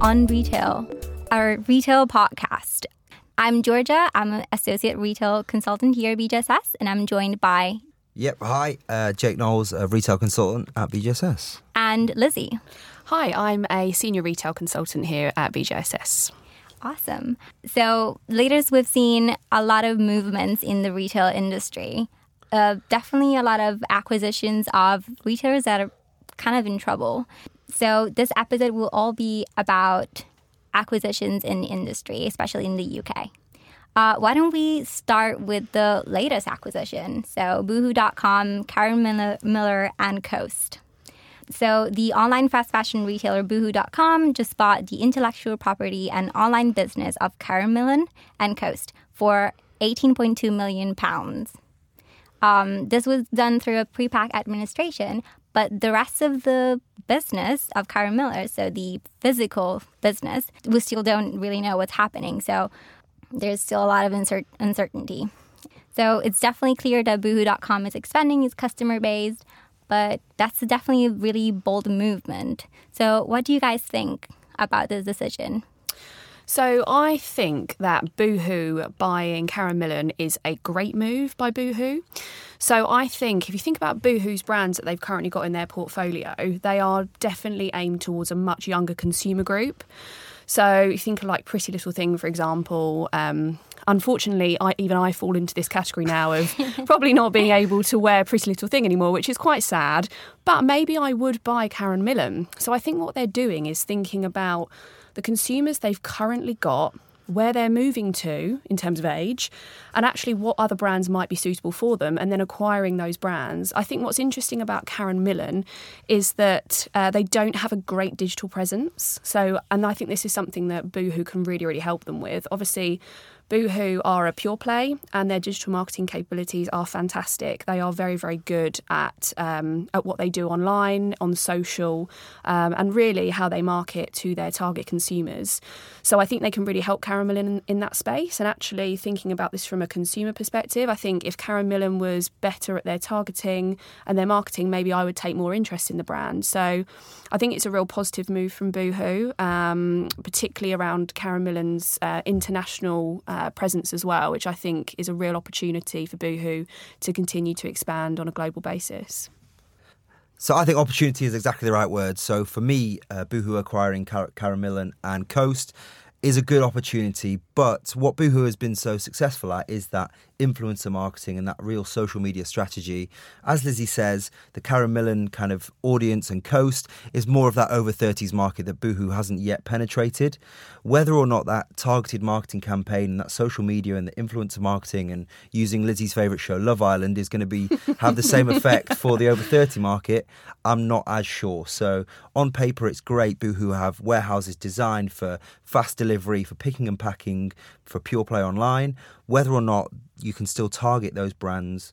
On Retail, our retail podcast. I'm Giorgia. I'm an associate retail consultant here at BJSS, and I'm joined by Yep. Hi, uh, Jake Knowles, a retail consultant at BJSS. and Lizzie. Hi, I'm a senior retail consultant here at BJSS. Awesome. So, latest we've seen a lot of movements in the retail industry. Uh, definitely a lot of acquisitions of retailers that are kind of in trouble. So, this episode will all be about acquisitions in industry, especially in the UK. Uh, why don't we start with the latest acquisition? So, Boohoo.com, Karen Millen, Millen and Coast. So, the online fast fashion retailer Boohoo.com just bought the intellectual property and online business of Karen Millen and Coast for 18.2 million pounds. Um, this was done through a pre-pack administration, but the rest of the business of Karen Millen, so the physical business, we still don't really know what's happening. So there's still a lot of uncer- uncertainty. So it's definitely clear that Boohoo.com is expanding its customer base, but that's definitely a really bold movement. So what do you guys think about this decision? So I think that Boohoo buying Karen Millen is a great move by Boohoo. So I think if you think about Boohoo's brands that they've currently got in their portfolio, they are definitely aimed towards a much younger consumer group. So you think of like Pretty Little Thing, for example. Um, unfortunately, I, even I fall into this category now of probably not being able to wear Pretty Little Thing anymore, which is quite sad. But maybe I would buy Karen Millen. So I think what they're doing is thinking about the consumers they've currently got where they're moving to in terms of age, and actually what other brands might be suitable for them, and then acquiring those brands. I think what's interesting about Karen Millen is that uh, they don't have a great digital presence. So, and I think this is something that Boohoo can really, really help them with. Obviously, Boohoo are a pure play, and their digital marketing capabilities are fantastic. They are very, very good at um, at what they do online, on social, um, and really how they market to their target consumers. So I think they can really help Karen Millen in, that space. And actually, thinking about this from a consumer perspective, I think if Karen Millen was better at their targeting and their marketing, maybe I would take more interest in the brand. So I think it's a real positive move from Boohoo, um, particularly around Karen Millen's uh, international. Uh, presence as well, which I think is a real opportunity for Boohoo to continue to expand on a global basis. So I think opportunity is exactly the right word. So for me, uh, Boohoo acquiring Car- Karen Millen and Coast is a good opportunity. But what Boohoo has been so successful at is that influencer marketing and that real social media strategy. As Lizzie says, the Karen Millen kind of audience and coast is more of that over 30s market that Boohoo hasn't yet penetrated. Whether or not that targeted marketing campaign and that social media and the influencer marketing and using Lizzie's favourite show, Love Island, is going to be have the same effect for the over 30 market, I'm not as sure. So on paper, it's great. Boohoo have warehouses designed for fast delivery, for picking and packing, for pure play online. Whether or not you can still target those brands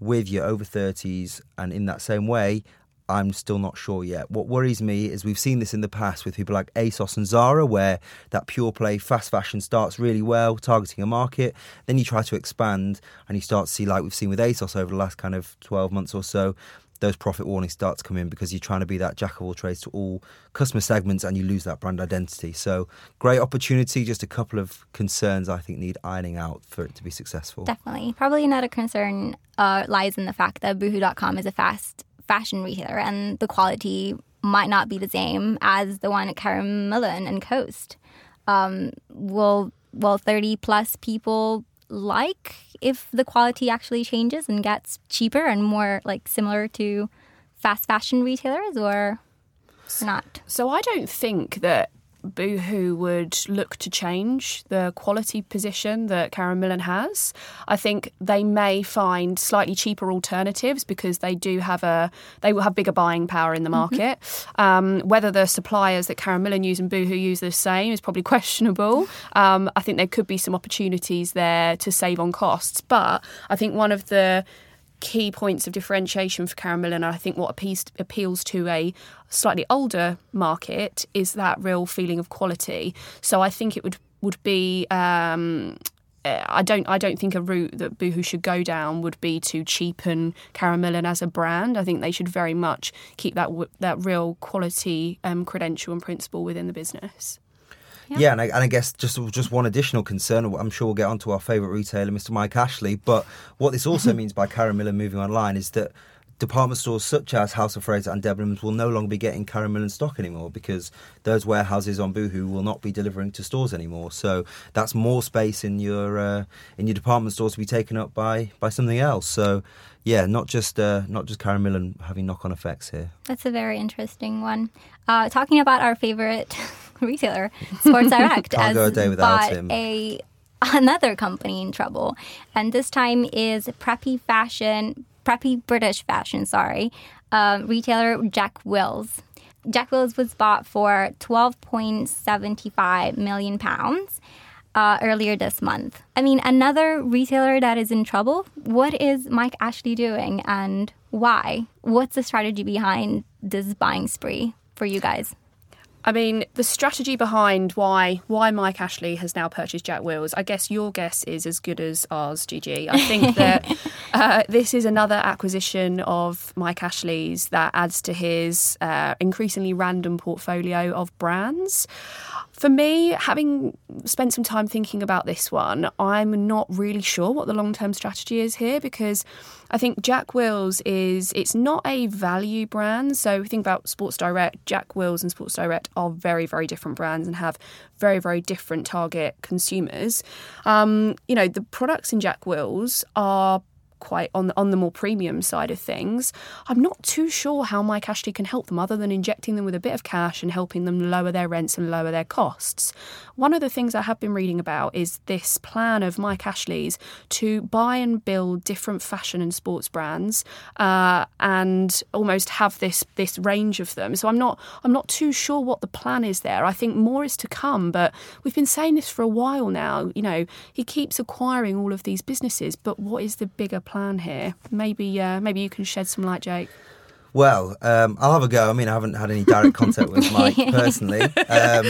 with your over 30s and in that same way I'm still not sure yet. What worries me is we've seen this in the past with people like ASOS and Zara, where that pure play fast fashion starts really well, targeting a market. Then you try to expand and you start to see, like we've seen with ASOS over the last kind of 12 months or so, those profit warnings start to come in because you're trying to be that jack of all trades to all customer segments and you lose that brand identity. So, great opportunity, just a couple of concerns I think need ironing out for it to be successful. Definitely. Probably another concern uh, lies in the fact that Boohoo.com is a fast fashion retailer and the quality might not be the same as the one at Karen Millen and Coast. Um, will will 30 plus people like if the quality actually changes and gets cheaper and more like similar to fast fashion retailers or, not? So I don't think that Boohoo would look to change the quality position that Karen Millen has. I think they may find slightly cheaper alternatives because they do have a they will have bigger buying power in the market. Mm-hmm. Um, whether the suppliers that Karen Millen use and Boohoo use the same is probably questionable. Um, I think there could be some opportunities there to save on costs, but I think one of the key points of differentiation for Karen Millen, and I think what appeals, appeals to a slightly older market is that real feeling of quality. So I think it would would be. Um, I don't. I don't think a route that Boohoo should go down would be to cheapen Karen Millen as a brand. I think they should very much keep that that real quality um, credential and principle within the business. Yeah, and, I, and I guess just just one additional concern. I'm sure we'll get onto our favourite retailer, Mr. Mike Ashley. But what this also means by Karen Millen moving online is that department stores such as House of Fraser and Debenhams will no longer be getting Karen Millen stock anymore because those warehouses on Boohoo will not be delivering to stores anymore. So that's more space in your uh, in your department stores to be taken up by by something else. So yeah, not just uh, not just Karen Millen having knock on effects here. That's a very interesting one. Uh, talking about our favorite retailer, Sports Direct, has a day bought him. a another company in trouble, and this time is preppy fashion, preppy British fashion. Sorry, um, retailer Jack Wills. Jack Wills was bought for twelve point seventy five million pounds. Uh, earlier this month. I mean, another retailer that is in trouble. What is Mike Ashley doing and why? What's the strategy behind this buying spree for you guys? I mean, the strategy behind why why Mike Ashley has now purchased Jack Wills, I guess your guess is as good as ours, Gigi. I think that uh, this is another acquisition of Mike Ashley's that adds to his uh, increasingly random portfolio of brands. For me, having spent some time thinking about this one, I'm not really sure what the long term strategy is here because I think Jack Wills is it's not a value brand. So think about Sports Direct, Jack Wills and Sports Direct are very, very different brands and have very, very different target consumers. Um, you know, the products in Jack Wills are quite on on the more premium side of things. I'm not too sure how Mike Ashley can help them other than injecting them with a bit of cash and helping them lower their rents and lower their costs. One of the things I have been reading about is this plan of Mike Ashley's to buy and build different fashion and sports brands uh, and almost have this this range of them. So I'm not I'm not too sure what the plan is there. I think more is to come, but we've been saying this for a while now. You know, he keeps acquiring all of these businesses, but what is the bigger plan here? Maybe uh, maybe you can shed some light, Jake. Well, um, I'll have a go. I mean, I haven't had any direct contact with Mike personally. Um,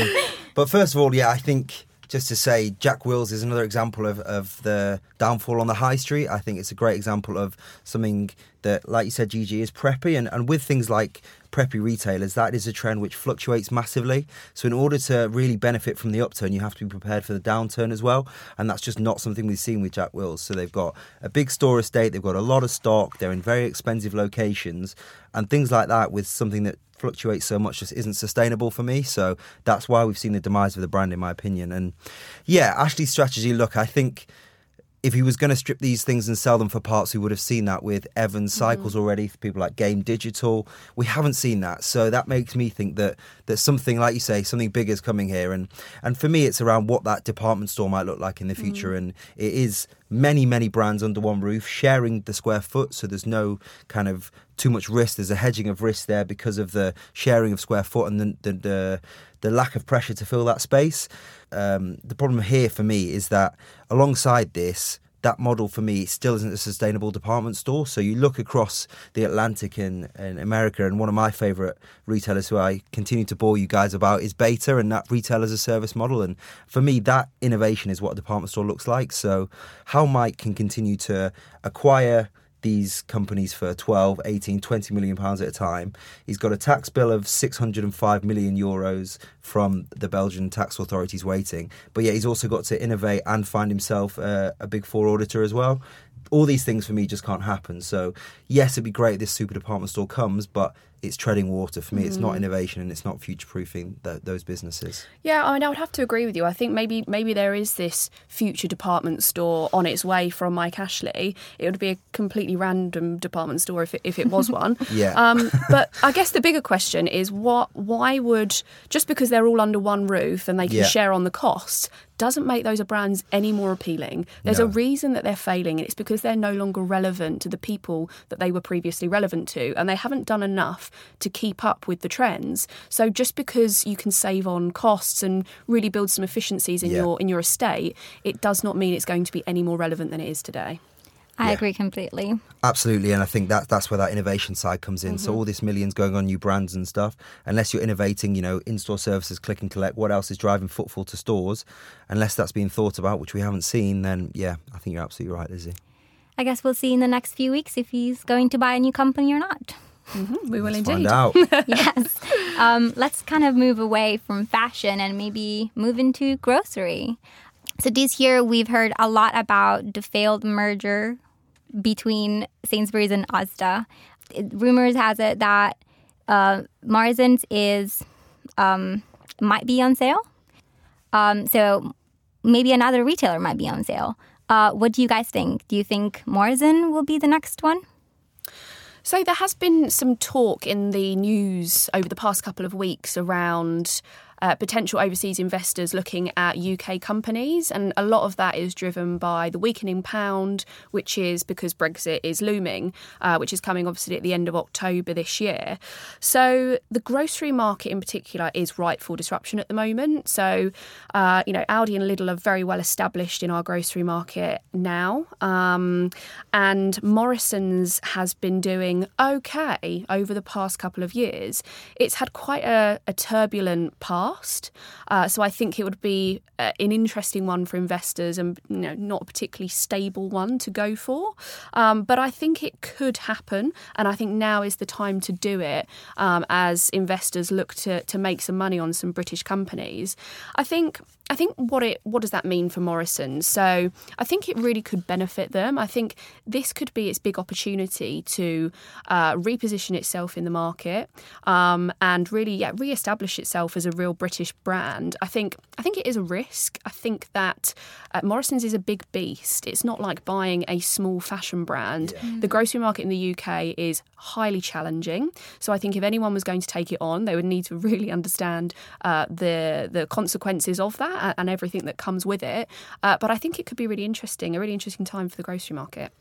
but first of all, yeah, I think just to say, Jack Wills is another example of, of the downfall on the high street. I think it's a great example of something that, like you said, GG, is preppy. And, and with things like preppy retailers, that is a trend which fluctuates massively. So, in order to really benefit from the upturn, you have to be prepared for the downturn as well. And that's just not something we've seen with Jack Wills. So, they've got a big store estate, they've got a lot of stock, they're in very expensive locations, and things like that with something that fluctuates so much just isn't sustainable for me. So that's why we've seen the demise of the brand, in my opinion. And yeah, Ashley's strategy. Look, I think if he was going to strip these things and sell them for parts, we would have seen that with Evans mm-hmm. Cycles already. People like Game Digital, we haven't seen that, so that makes me think that that something, like you say, something big is coming here. And and for me, it's around what that department store might look like in the future. Mm. And it is many many brands under one roof, sharing the square foot, so there's no kind of too much risk. There's a hedging of risk there because of the sharing of square foot and the the, the, the lack of pressure to fill that space. Um, the problem here for me is that alongside this, that model for me still isn't a sustainable department store. So you look across the Atlantic in, in America, and one of my favourite retailers who I continue to bore you guys about is b8ta and that retail as a service model. And for me, that innovation is what a department store looks like. So how Mike can continue to acquire these companies for 12, 18, 20 million pounds at a time. He's got a tax bill of 605 million euros from the Belgian tax authorities waiting. But yeah, he's also got to innovate and find himself uh, a big four auditor as well. All these things for me just can't happen. So, yes, it'd be great if this super department store comes, but it's treading water for me. It's not innovation and it's not future proofing th- those businesses. Yeah, I mean, I would have to agree with you. I think maybe maybe there is this future department store on its way from Mike Ashley. It would be a completely random department store if it, if it was one. Yeah. Um, but I guess the bigger question is what? Why would just because they're all under one roof and they can Yeah. share on the costs doesn't make those brands any more appealing. There's a reason that they're failing, and it's because they're no longer relevant to the people that they were previously relevant to, and they haven't done enough to keep up with the trends. So just because you can save on costs and really build some efficiencies in Yeah. your in your estate, it does not mean it's going to be any more relevant than it is today. I Yeah. agree completely. Absolutely, and I think that that's where that innovation side comes in. So all this millions going on new brands and stuff. Unless you're innovating, you know, in-store services, click and collect. What else is driving footfall to stores? Unless that's being thought about, which we haven't seen, then yeah, I think you're absolutely right, Lizzie. I guess we'll see in the next few weeks if he's going to buy a new company or not. Mm-hmm, we will Let's indeed. find out. yes. Um, let's kind of move away from fashion and maybe move into grocery. So this year we've heard a lot about the failed merger between Sainsbury's and Asda. It, rumors has it that uh, Morrison's is um, might be on sale. Um, so maybe another retailer might be on sale. Uh, what do you guys think? Do you think Morrison will be the next one? So there has been some talk in the news over the past couple of weeks around uh, potential overseas investors looking at UK companies, and a lot of that is driven by the weakening pound, which is because Brexit is looming, uh, which is coming obviously at the end of October this year. So the grocery market in particular is ripe for disruption at the moment. So, uh, you know, Aldi and Lidl are very well established in our grocery market now, um, and Morrison's has been doing okay over the past couple of years. It's had quite a, a turbulent past. Uh, so I think it would be uh, an interesting one for investors and you know, not a particularly stable one to go for. Um, but I think it could happen. And I think now is the time to do it um, as investors look to, to make some money on some British companies. I think I think what it what does that mean for Morrison? So I think it really could benefit them. I think this could be its big opportunity to uh, reposition itself in the market um, and really yeah, re-establish itself as a real British brand. I think I think it is a risk. I think that uh, Morrison's is a big beast. It's not like buying a small fashion brand. The grocery market in the UK is highly challenging. So I think if anyone was going to take it on, they would need to really understand uh, the the consequences of that and everything that comes with it. Uh, but I think it could be really interesting, a really interesting time for the grocery market.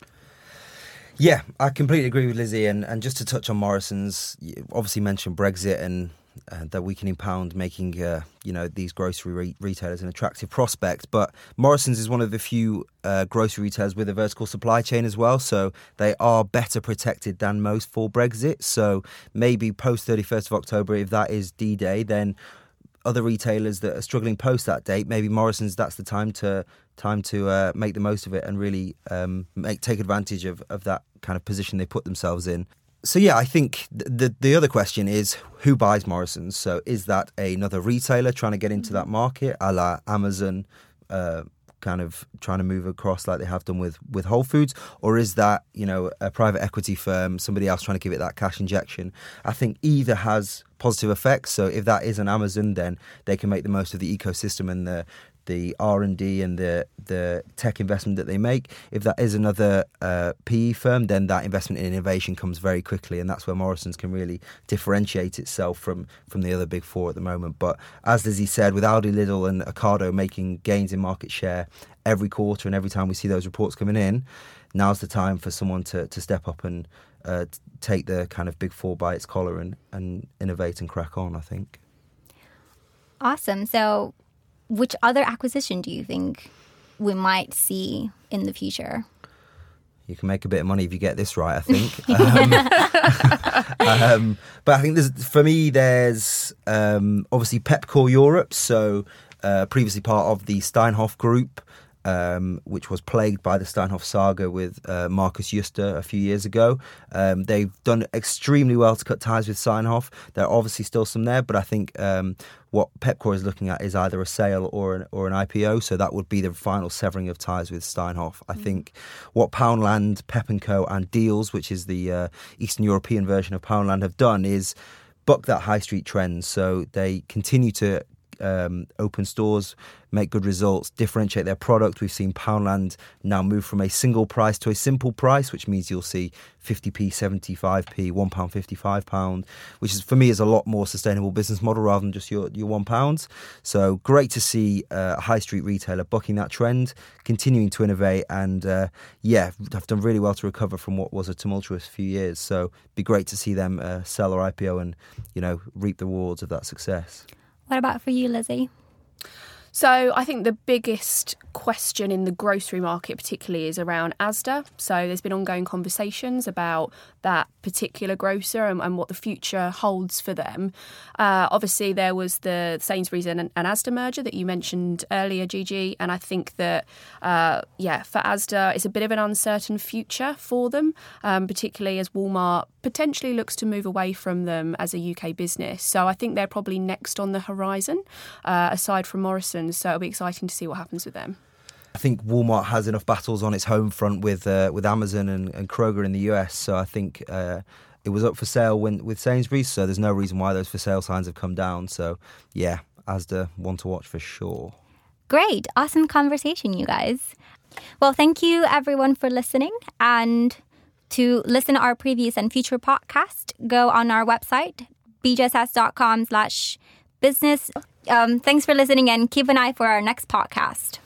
Yeah, I completely agree with Lizzie. And, and just to touch on Morrison's, you obviously mentioned Brexit and uh, we can impound, making uh, you know these grocery re- retailers an attractive prospect. But Morrison's is one of the few uh, grocery retailers with a vertical supply chain as well, so they are better protected than most for Brexit. So maybe post thirty first of October, if that is D Day, then other retailers that are struggling post that date, maybe Morrison's that's the time to time to uh, make the most of it and really um, make take advantage of, of that kind of position they put themselves in. So yeah, I think the the other question is who buys Morrison's. So is that another retailer trying to get into that market, a la Amazon, uh, kind of trying to move across like they have done with with Whole Foods, or is that you know a private equity firm, somebody else trying to give it that cash injection? I think either has positive effects. So if that is an Amazon, then they can make the most of the ecosystem and the the R and D and the the tech investment that they make. If that is another uh, PE firm, then that investment in innovation comes very quickly, and that's where Morrison's can really differentiate itself from from the other big four at the moment. But as Lizzie said, with Aldi, Lidl, and Ocado making gains in market share every quarter and every time we see those reports coming in, now's the time for someone to to step up and uh, take the kind of big four by its collar and and innovate and crack on. I think. Awesome. So, which other acquisition do you think we might see in the future? you can make a bit of money if you get this right. I think. um, um, but I think there's for me there's um, obviously Pepkor Europe, so uh, previously part of the Steinhoff Group. Um, which was plagued by the Steinhoff saga with uh, Markus Jooste a few years ago. Um, they've done extremely well to cut ties with Steinhoff. There are obviously still some there, but I think um, what Pepkor is looking at is either a sale or an, or an IPO. So that would be the final severing of ties with Steinhoff. I think what Poundland, Pep and Co, and Dealz, which is the uh, Eastern European version of Poundland, have done is buck that high street trend. So they continue to um, open stores, make good results, differentiate their product. We've seen Poundland now move from a single price to a simple price, which means you'll see 50p, 75p, one pound, 55 pound, which is for me is a lot more sustainable business model rather than just your your one pounds. So great to see uh, a high street retailer bucking that trend, continuing to innovate, and uh, yeah, have done really well to recover from what was a tumultuous few years. So be great to see them uh, sell or IPO and you know reap the rewards of that success. What about for you, Lizzie? So I think the biggest question in the grocery market, particularly, is around ASDA. So there's been ongoing conversations about that particular grocer and, and what the future holds for them. Uh, obviously, there was the Sainsbury's and, and, ASDA merger that you mentioned earlier, Gigi, and I think that uh, yeah, for ASDA, it's a bit of an uncertain future for them, um, particularly as Walmart potentially looks to move away from them as a UK business. So I think they're probably next on the horizon, uh, aside from Morrison. So it'll be exciting to see what happens with them. I think Walmart has enough battles on its home front with uh, with Amazon and, and, Kroger in the US. So I think uh, it was up for sale when, with Sainsbury's. So there's no reason why those for sale signs have come down. So yeah, Asda one to watch for sure. Great, awesome conversation, you guys. Well, thank you everyone for listening. And to listen to our previous and future podcast, go on our website, bjss.com slash business. Um, thanks for listening and keep an eye for our next podcast.